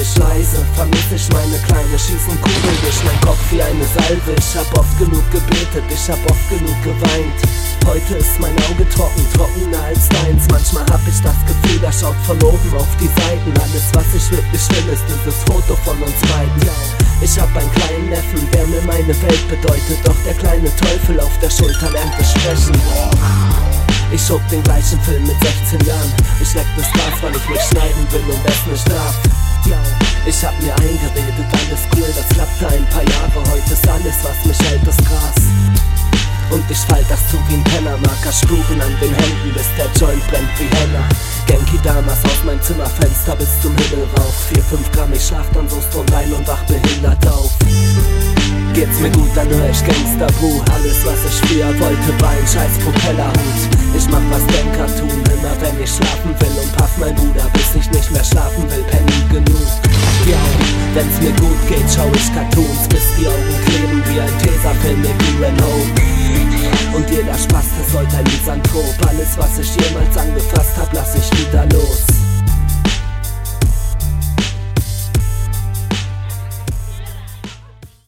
ich leise, vermisse ich meine Kleine, schießen Kugeln durch mein Kopf wie eine Salve. Ich hab oft genug gebetet, ich hab oft genug geweint. Heute ist mein Auge trocken, trockener als deins. Manchmal hab ich das Gefühl, er schaut von oben auf die Seiten. Alles, was ich wirklich will, ist dieses Foto von uns beiden. Ich hab einen kleinen Neffen, der mir meine Welt bedeutet. Doch der kleine Teufel auf der Schulter lernt es sprechen. Ich schob den gleichen Film mit 16 Jahren. Ich leck das Gras, weil ich mich schneiden will und es nicht darf. Ich hab mir eingeredet, alles cool, das klappte ein paar Jahre. Heute ist alles, was mich hält, das Gras. Und ich fall das zu wie ein Penner, Marker Spuren an den Händen, bis der Joint brennt wie Henna. Genki damals aus meinem Zimmerfenster bis zum Himmel rauf. 4, 5 Gramm, ich schlaf dann so strong rein und wach behindert auf. Geht's mir gut, dann hör ich Gangster Buh. Alles, was ich früher wollte, war ein scheiß Propellerhut. Ich mach was Denker tun, immer wenn ich schlafen will und paff mein Bruder, geht, schau ich Cartoons, bis die Augen kleben wie ein Tesafilm mit Hope. Und jeder Spaß, das sollte ein Misanthrop Alles, was ich jemals angefasst hab, lass ich wieder los